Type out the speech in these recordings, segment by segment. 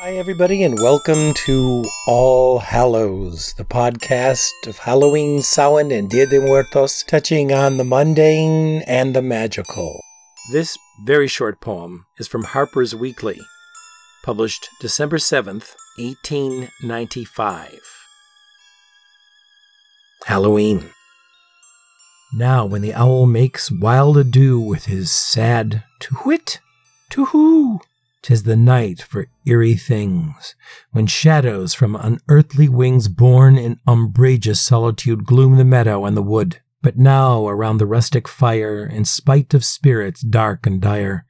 Hi, everybody, and welcome to All Hallows, the podcast of Halloween, Samhain, and Dia de Muertos, touching on the mundane and the magical. This very short poem is from Harper's Weekly, published December 7th, 1895. Halloween. Now, when the owl makes wild ado with his sad to whit, to who, 'tis the night for eerie things, when shadows from unearthly wings born in umbrageous solitude gloom the meadow and the wood. But now around the rustic fire, in spite of spirits dark and dire,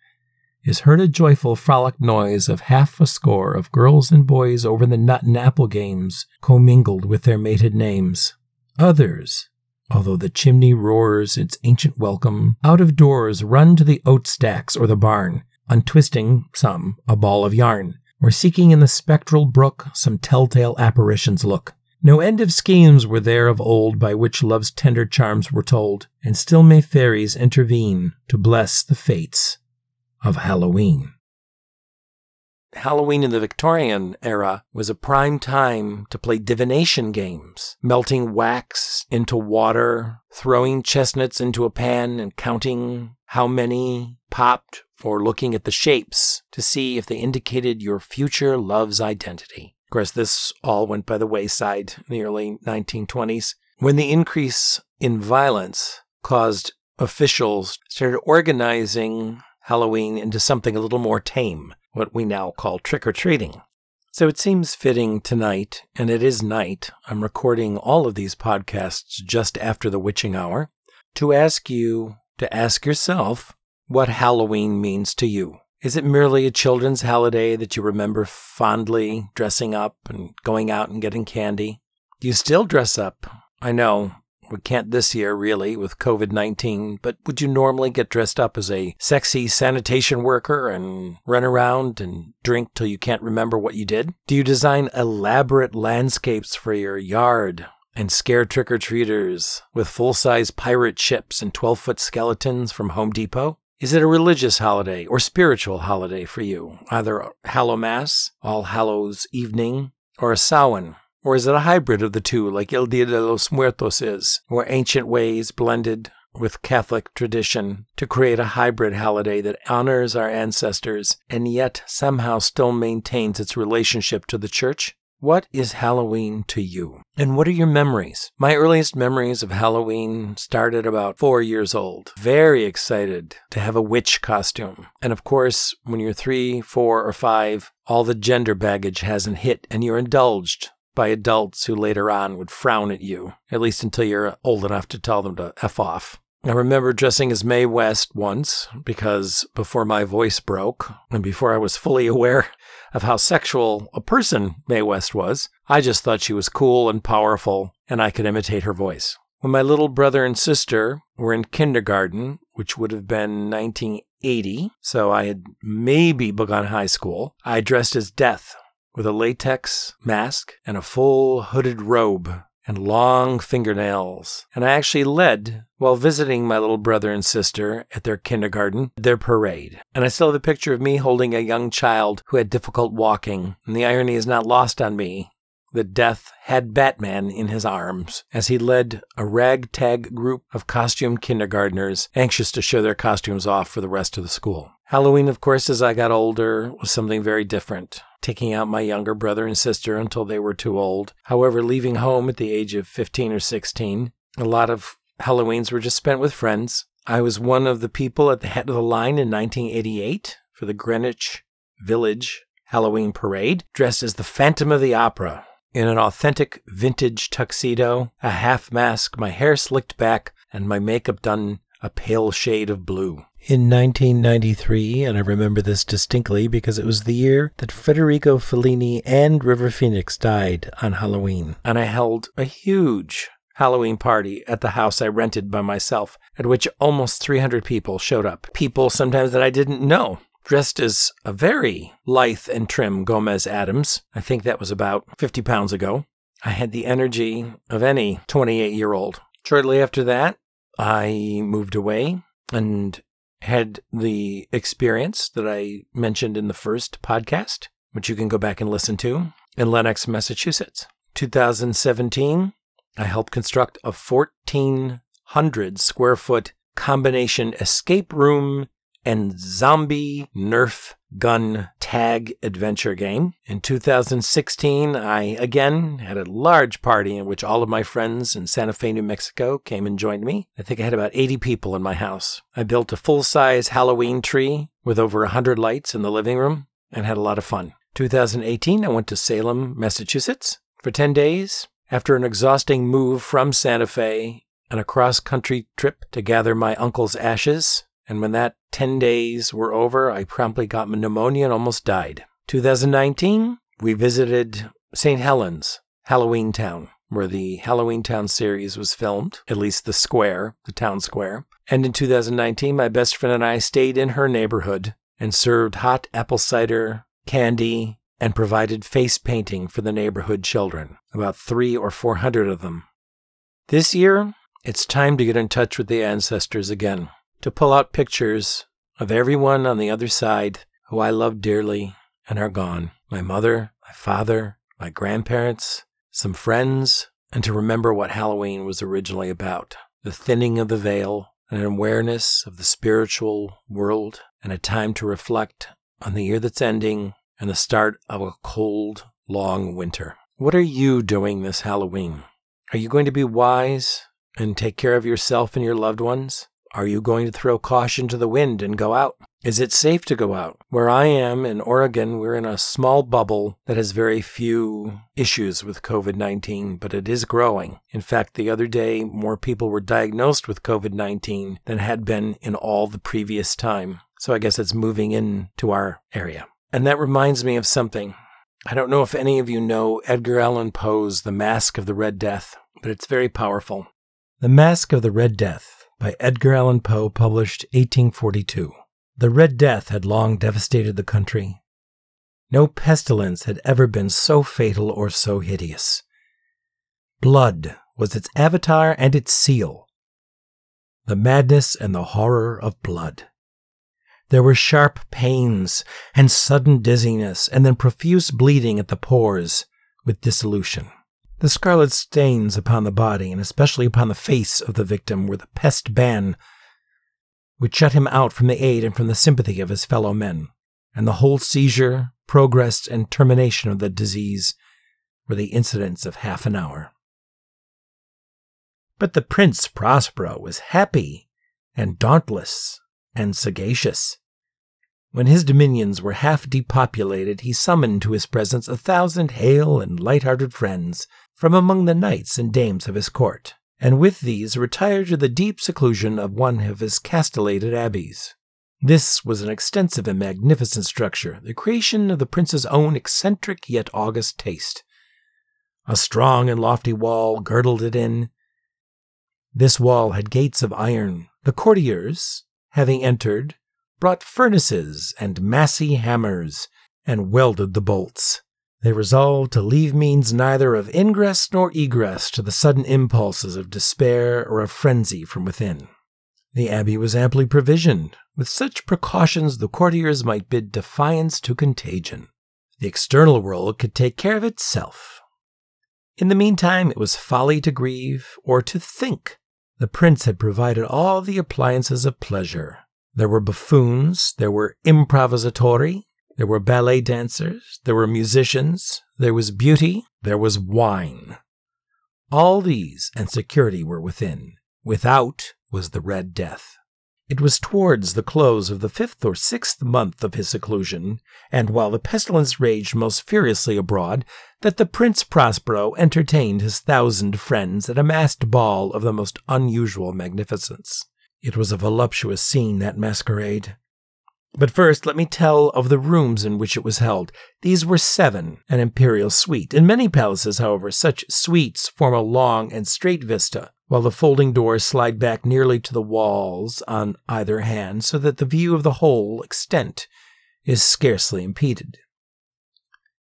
is heard a joyful frolic noise of half a score of girls and boys over the nut and apple games, commingled with their mated names. Others, although the chimney roars its ancient welcome, out of doors run to the oat stacks or the barn, untwisting, some, a ball of yarn, or seeking in the spectral brook some telltale apparitions look. No end of schemes were there of old by which love's tender charms were told, and still may fairies intervene to bless the fates of Halloween. Halloween in the Victorian era was a prime time to play divination games, melting wax into water, throwing chestnuts into a pan and counting how many popped, or looking at the shapes to see if they indicated your future love's identity. Of course, this all went by the wayside in the early 1920s when the increase in violence caused officials started organizing Halloween into something a little more tame what we now call trick or treating. So it seems fitting tonight, and it is night, I'm recording all of these podcasts just after the witching hour, to ask you to ask yourself what Halloween means to you. Is it merely a children's holiday that you remember fondly dressing up and going out and getting candy? Do you still dress up? I know we can't this year, really, with COVID 19, but would you normally get dressed up as a sexy sanitation worker and run around and drink till you can't remember what you did? Do you design elaborate landscapes for your yard and scare trick or treaters with full size pirate ships and 12 foot skeletons from Home Depot? Is it a religious holiday or spiritual holiday for you? Either Hallowmas, All Hallows Evening, or a Samhain, or is it a hybrid of the two, like El Dia de los Muertos is, where ancient ways blended with Catholic tradition to create a hybrid holiday that honors our ancestors and yet somehow still maintains its relationship to the church? What is Halloween to you? And what are your memories? My earliest memories of Halloween started about four years old. Very excited to have a witch costume. And of course, when you're three, four, or five, all the gender baggage hasn't hit and you're indulged by adults who later on would frown at you, at least until you're old enough to tell them to F off. I remember dressing as Mae West once because before my voice broke and before I was fully aware of how sexual a person Mae West was, I just thought she was cool and powerful and I could imitate her voice. When my little brother and sister were in kindergarten, which would have been 1980, so I had maybe begun high school, I dressed as Death with a latex mask and a full hooded robe and long fingernails. And I actually led, while visiting my little brother and sister at their kindergarten, their parade. And I still have a picture of me holding a young child who had difficult walking. And the irony is not lost on me that Death had Batman in his arms as he led a ragtag group of costumed kindergartners anxious to show their costumes off for the rest of the school. Halloween, of course, as I got older, was something very different taking out my younger brother and sister until they were too old. However, leaving home at the age of 15 or 16, a lot of Halloweens were just spent with friends. I was one of the people at the head of the line in 1988 for the Greenwich Village Halloween parade, dressed as the Phantom of the Opera in an authentic vintage tuxedo, a half mask, my hair slicked back, and my makeup done a pale shade of blue. In 1993, and I remember this distinctly because it was the year that Federico Fellini and River Phoenix died on Halloween, and I held a huge Halloween party at the house I rented by myself, at which almost 300 people showed up. People sometimes that I didn't know, dressed as a very lithe and trim Gomez Addams. I think that was about 50 pounds ago. I had the energy of any 28 year old. Shortly after that, I moved away and had the experience that I mentioned in the first podcast which you can go back and listen to, in Lenox, Massachusetts. 2017, I helped construct a 1,400 square foot combination escape room and zombie Nerf gun tag adventure game. In 2016, I again had a large party in which all of my friends in Santa Fe, New Mexico came and joined me. I think I had about 80 people in my house. I built a full size Halloween tree with over 100 lights in the living room and had a lot of fun. 2018, I went to Salem, Massachusetts for 10 days. After an exhausting move from Santa Fe and a cross country trip to gather my uncle's ashes, and when that 10 days were over, I promptly got pneumonia and almost died. 2019, we visited St. Helens, Halloween Town, where the Halloween Town series was filmed, at least the square, the town square. And in 2019, my best friend and I stayed in her neighborhood and served hot apple cider, candy, and provided face painting for the neighborhood children, about three or four hundred of them. This year, it's time to get in touch with the ancestors again to pull out pictures of everyone on the other side who I love dearly and are gone my mother, my father, my grandparents, some friends, and to remember what Halloween was originally about the thinning of the veil, an awareness of the spiritual world, and a time to reflect on the year that's ending and the start of a cold, long winter. What are you doing this Halloween? Are you going to be wise and take care of yourself and your loved ones? Are you going to throw caution to the wind and go out? Is it safe to go out? Where I am in Oregon, we're in a small bubble that has very few issues with COVID 19, but it is growing. In fact, the other day, more people were diagnosed with COVID 19 than had been in all the previous time. So I guess it's moving into our area. And that reminds me of something. I don't know if any of you know Edgar Allan Poe's The Masque of the Red Death, but it's very powerful. The Masque of the Red Death by Edgar Allan Poe, published 1842. The Red Death had long devastated the country. No pestilence had ever been so fatal or so hideous. Blood was its avatar and its seal. The madness and the horror of blood. There were sharp pains and sudden dizziness, and then profuse bleeding at the pores with dissolution. The scarlet stains upon the body, and especially upon the face of the victim, were the pest ban which shut him out from the aid and from the sympathy of his fellow men, and the whole seizure, progress, and termination of the disease were the incidents of half an hour. But the Prince Prospero was happy and dauntless and sagacious. When his dominions were half depopulated, he summoned to his presence a thousand hale and light-hearted friends, from among the knights and dames of his court, and with these retired to the deep seclusion of one of his castellated abbeys. This was an extensive and magnificent structure, the creation of the prince's own eccentric yet august taste. A strong and lofty wall girdled it in. This wall had gates of iron. The courtiers, having entered, brought furnaces and massy hammers, and welded the bolts. They resolved to leave means neither of ingress nor egress to the sudden impulses of despair or of frenzy from within. The abbey was amply provisioned. With such precautions, the courtiers might bid defiance to contagion. The external world could take care of itself. In the meantime, it was folly to grieve or to think. The prince had provided all the appliances of pleasure. There were buffoons, there were improvisatori, there were ballet dancers, there were musicians, there was beauty, there was wine. All these and security were within. Without was the Red Death. It was towards the close of the fifth or sixth month of his seclusion, and while the pestilence raged most furiously abroad, that the Prince Prospero entertained his thousand friends at a masked ball of the most unusual magnificence. It was a voluptuous scene, that masquerade. But first, let me tell of the rooms in which it was held. These were seven, an imperial suite. In many palaces, however, such suites form a long and straight vista, while the folding doors slide back nearly to the walls on either hand, so that the view of the whole extent is scarcely impeded.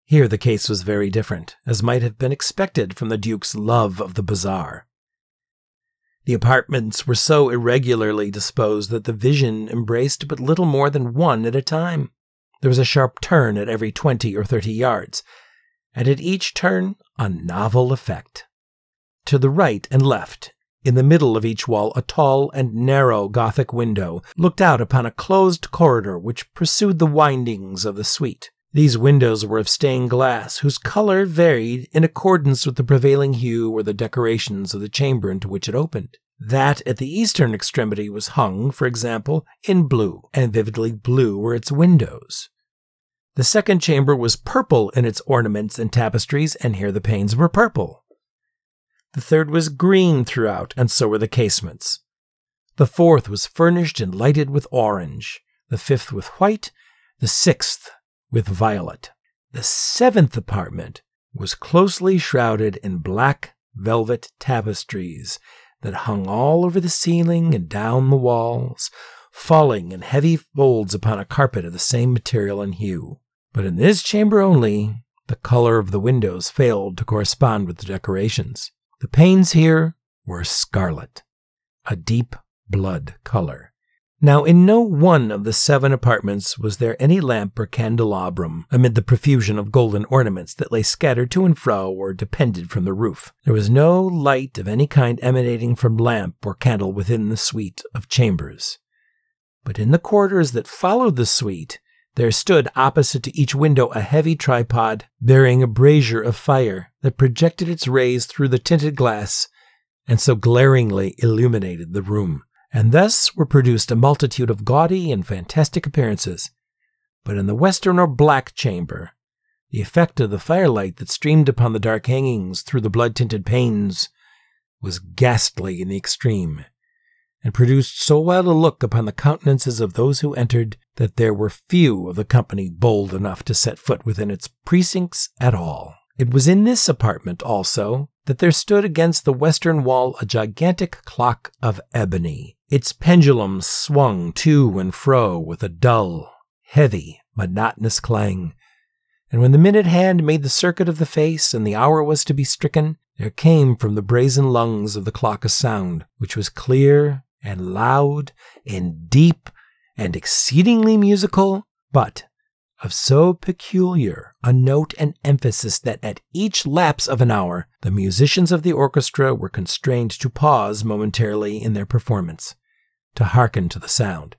Here the case was very different, as might have been expected from the Duke's love of the bazaar. The apartments were so irregularly disposed that the vision embraced but little more than one at a time. There was a sharp turn at every 20 or 30 yards, and at each turn, a novel effect. To the right and left, in the middle of each wall, a tall and narrow Gothic window looked out upon a closed corridor which pursued the windings of the suite. These windows were of stained glass, whose color varied in accordance with the prevailing hue or the decorations of the chamber into which it opened. That at the eastern extremity was hung, for example, in blue, and vividly blue were its windows. The second chamber was purple in its ornaments and tapestries, and here the panes were purple. The third was green throughout, and so were the casements. The fourth was furnished and lighted with orange, the fifth with white, the sixth with violet. The seventh apartment was closely shrouded in black velvet tapestries that hung all over the ceiling and down the walls, falling in heavy folds upon a carpet of the same material and hue. But in this chamber only, the color of the windows failed to correspond with the decorations. The panes here were scarlet, a deep blood color. Now, in no one of the seven apartments was there any lamp or candelabrum amid the profusion of golden ornaments that lay scattered to and fro or depended from the roof. There was no light of any kind emanating from lamp or candle within the suite of chambers. But in the quarters that followed the suite, there stood opposite to each window a heavy tripod bearing a brazier of fire that projected its rays through the tinted glass and so glaringly illuminated the room. And thus were produced a multitude of gaudy and fantastic appearances. But in the western or black chamber, the effect of the firelight that streamed upon the dark hangings through the blood tinted panes was ghastly in the extreme and produced so wild a look upon the countenances of those who entered that there were few of the company bold enough to set foot within its precincts at all. It was in this apartment also that there stood against the western wall a gigantic clock of ebony. Its pendulum swung to and fro with a dull, heavy, monotonous clang. And when the minute hand made the circuit of the face and the hour was to be stricken, there came from the brazen lungs of the clock a sound which was clear and loud and deep and exceedingly musical, but of so peculiar a note and emphasis that at each lapse of an hour the musicians of the orchestra were constrained to pause momentarily in their performance, to hearken to the sound.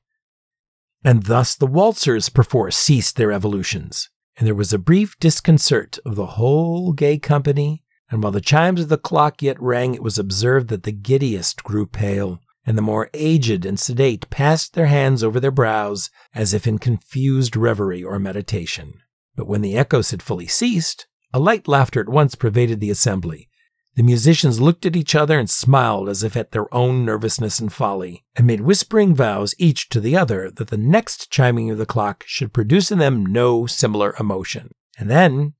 And thus the waltzers perforce ceased their evolutions, and there was a brief disconcert of the whole gay company, and while the chimes of the clock yet rang, it was observed that the giddiest grew pale, and the more aged and sedate passed their hands over their brows as if in confused reverie or meditation. But when the echoes had fully ceased, a light laughter at once pervaded the assembly. The musicians looked at each other and smiled as if at their own nervousness and folly, and made whispering vows each to the other that the next chiming of the clock should produce in them no similar emotion. And then,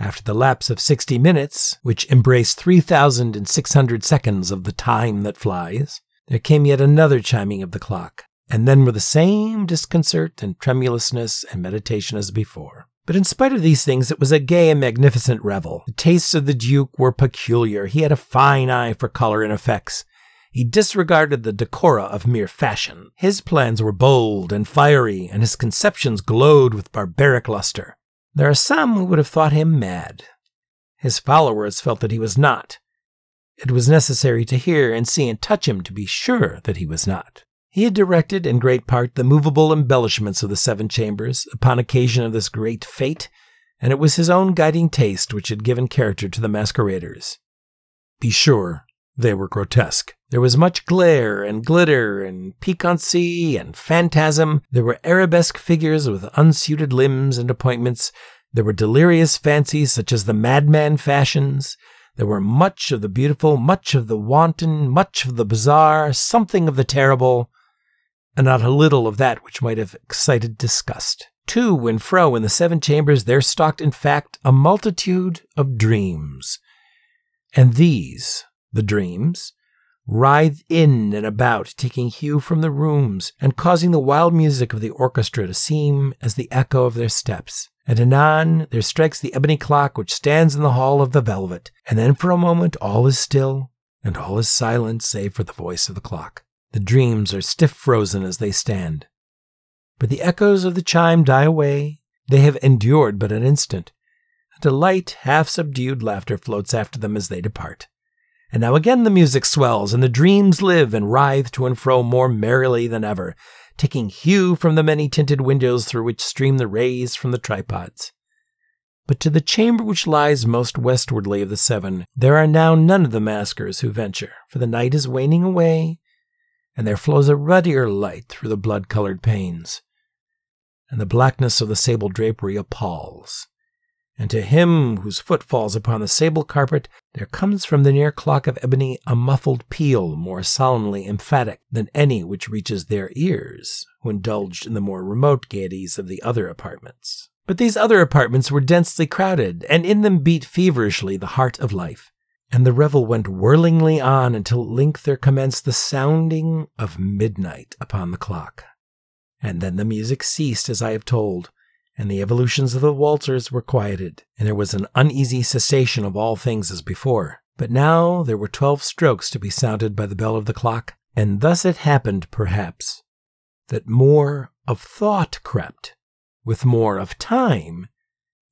after the lapse of sixty minutes, which embrace three thousand and six hundred seconds of the time that flies, there came yet another chiming of the clock, and then were the same disconcert and tremulousness and meditation as before. But in spite of these things, it was a gay and magnificent revel. The tastes of the Duke were peculiar. He had a fine eye for color and effects. He disregarded the decora of mere fashion. His plans were bold and fiery, and his conceptions glowed with barbaric luster. There are some who would have thought him mad. His followers felt that he was not, it was necessary to hear and see and touch him to be sure that he was not. He had directed in great part the movable embellishments of the seven chambers upon occasion of this great fete, and it was his own guiding taste which had given character to the masqueraders. Be sure they were grotesque. There was much glare and glitter and piquancy and phantasm. There were arabesque figures with unsuited limbs and appointments. There were delirious fancies such as the madman fashions. There were much of the beautiful, much of the wanton, much of the bizarre, something of the terrible, and not a little of that which might have excited disgust. To and fro in the seven chambers there stalked, in fact, a multitude of dreams. And these, the dreams, writhed in and about, taking hue from the rooms, and causing the wild music of the orchestra to seem as the echo of their steps. And anon there strikes the ebony clock which stands in the hall of the velvet, and then for a moment all is still, and all is silent save for the voice of the clock. The dreams are stiff frozen as they stand. But the echoes of the chime die away. They have endured but an instant. And a light, half subdued laughter floats after them as they depart. And now again the music swells, and the dreams live and writhe to and fro more merrily than ever, taking hue from the many tinted windows through which stream the rays from the tripods. But to the chamber which lies most westwardly of the seven, there are now none of the maskers who venture, for the night is waning away, and there flows a ruddier light through the blood colored panes. And the blackness of the sable drapery appalls. And to him whose foot falls upon the sable carpet, there comes from the near clock of ebony a muffled peal more solemnly emphatic than any which reaches their ears, who indulged in the more remote gaieties of the other apartments. But these other apartments were densely crowded, and in them beat feverishly the heart of life. And the revel went whirlingly on until at length there commenced the sounding of midnight upon the clock. And then the music ceased, as I have told, and the evolutions of the waltzers were quieted, and there was an uneasy cessation of all things as before. But now there were twelve strokes to be sounded by the bell of the clock, and thus it happened, perhaps, that more of thought crept with more of time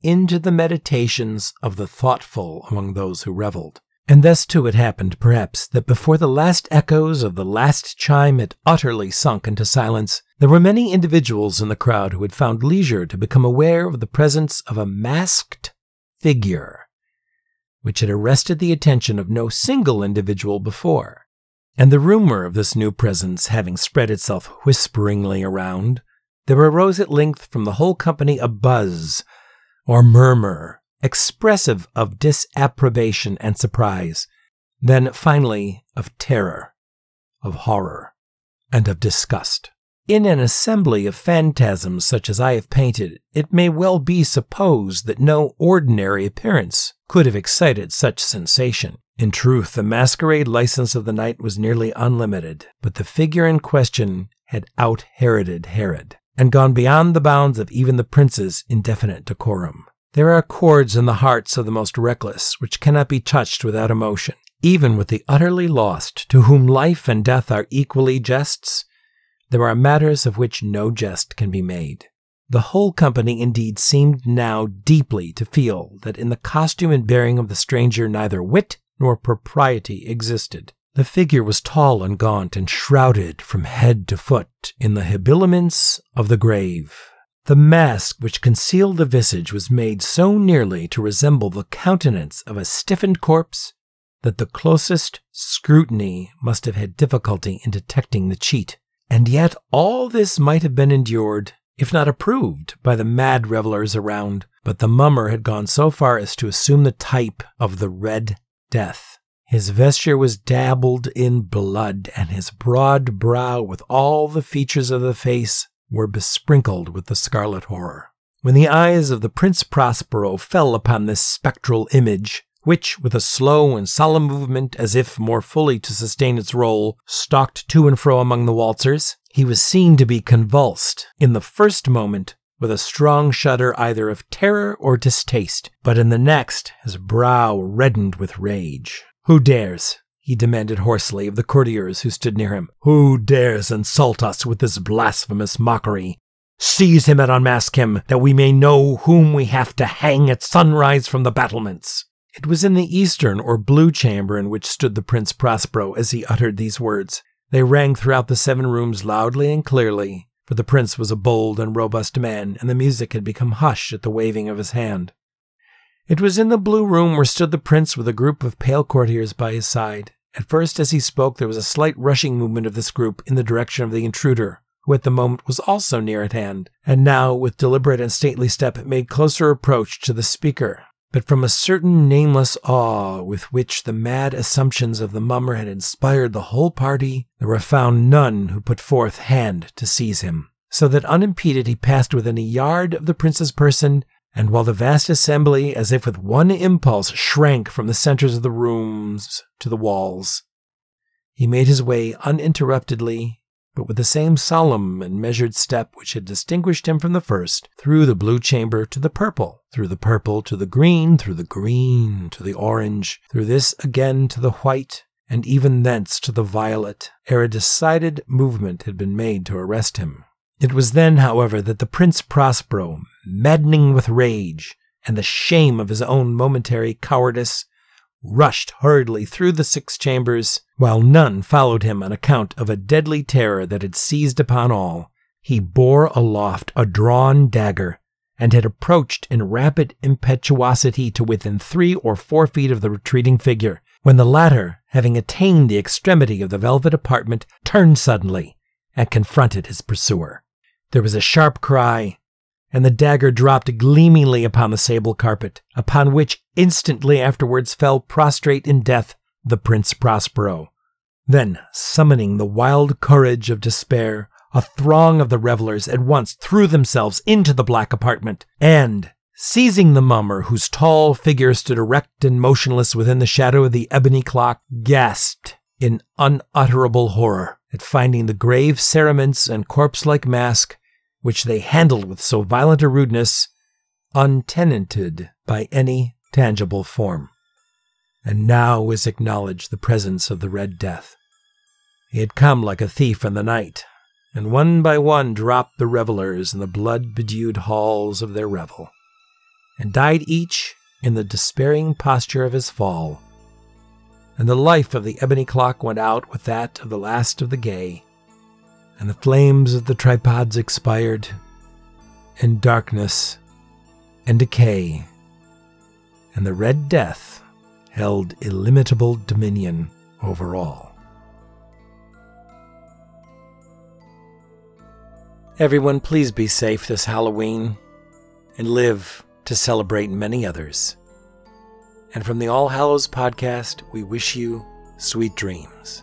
into the meditations of the thoughtful among those who reveled. And thus too it happened, perhaps, that before the last echoes of the last chime had utterly sunk into silence, there were many individuals in the crowd who had found leisure to become aware of the presence of a masked figure, which had arrested the attention of no single individual before. And the rumor of this new presence having spread itself whisperingly around, there arose at length from the whole company a buzz or murmur expressive of disapprobation and surprise, then finally of terror, of horror, and of disgust. In an assembly of phantasms such as I have painted, it may well be supposed that no ordinary appearance could have excited such sensation. In truth, the masquerade license of the night was nearly unlimited, but the figure in question had out Heroded Herod and gone beyond the bounds of even the prince's indefinite decorum. There are chords in the hearts of the most reckless which cannot be touched without emotion. Even with the utterly lost, to whom life and death are equally jests, there are matters of which no jest can be made. The whole company indeed seemed now deeply to feel that in the costume and bearing of the stranger neither wit nor propriety existed. The figure was tall and gaunt and shrouded from head to foot in the habiliments of the grave. The mask which concealed the visage was made so nearly to resemble the countenance of a stiffened corpse that the closest scrutiny must have had difficulty in detecting the cheat. And yet all this might have been endured, if not approved, by the mad revelers around, but the mummer had gone so far as to assume the type of the Red Death. His vesture was dabbled in blood, and his broad brow, with all the features of the face, were besprinkled with the scarlet horror. When the eyes of the Prince Prospero fell upon this spectral image, which, with a slow and solemn movement, as if more fully to sustain its role, stalked to and fro among the waltzers, he was seen to be convulsed, in the first moment, with a strong shudder either of terror or distaste, but in the next, his brow reddened with rage. Who dares? he demanded hoarsely of the courtiers who stood near him. Who dares insult us with this blasphemous mockery? Seize him and unmask him, that we may know whom we have to hang at sunrise from the battlements. It was in the eastern or blue chamber in which stood the Prince Prospero as he uttered these words. They rang throughout the seven rooms loudly and clearly, for the prince was a bold and robust man, and the music had become hushed at the waving of his hand. It was in the blue room where stood the prince with a group of pale courtiers by his side. At first, as he spoke, there was a slight rushing movement of this group in the direction of the intruder, who at the moment was also near at hand, and now, with deliberate and stately step, made closer approach to the speaker. But from a certain nameless awe with which the mad assumptions of the mummer had inspired the whole party, there were found none who put forth hand to seize him. So that unimpeded he passed within a yard of the prince's person and while the vast assembly, as if with one impulse, shrank from the centers of the rooms to the walls, he made his way uninterruptedly, but with the same solemn and measured step which had distinguished him from the first, through the blue chamber to the purple, through the purple to the green, through the green to the orange, through this again to the white, and even thence to the violet, ere a decided movement had been made to arrest him. It was then, however, that the Prince Prospero, maddening with rage and the shame of his own momentary cowardice, rushed hurriedly through the six chambers, while none followed him on account of a deadly terror that had seized upon all. He bore aloft a drawn dagger, and had approached in rapid impetuosity to within three or four feet of the retreating figure, when the latter, having attained the extremity of the velvet apartment, turned suddenly and confronted his pursuer. There was a sharp cry, and the dagger dropped gleamingly upon the sable carpet, upon which instantly afterwards fell prostrate in death the Prince Prospero. Then, summoning the wild courage of despair, a throng of the revelers at once threw themselves into the black apartment, and, seizing the mummer, whose tall figure stood erect and motionless within the shadow of the ebony clock, gasped in unutterable horror at finding the grave cerements and corpse like mask which they handled with so violent a rudeness, untenanted by any tangible form. And now was acknowledged the presence of the Red Death. He had come like a thief in the night, and one by one dropped the revelers in the blood bedewed halls of their revel, and died each in the despairing posture of his fall. And the life of the ebony clock went out with that of the last of the gay, and the flames of the tripods expired, and darkness and decay, and the Red Death held illimitable dominion over all. Everyone, please be safe this Halloween and live to celebrate many others. And from the All Hallows podcast, we wish you sweet dreams.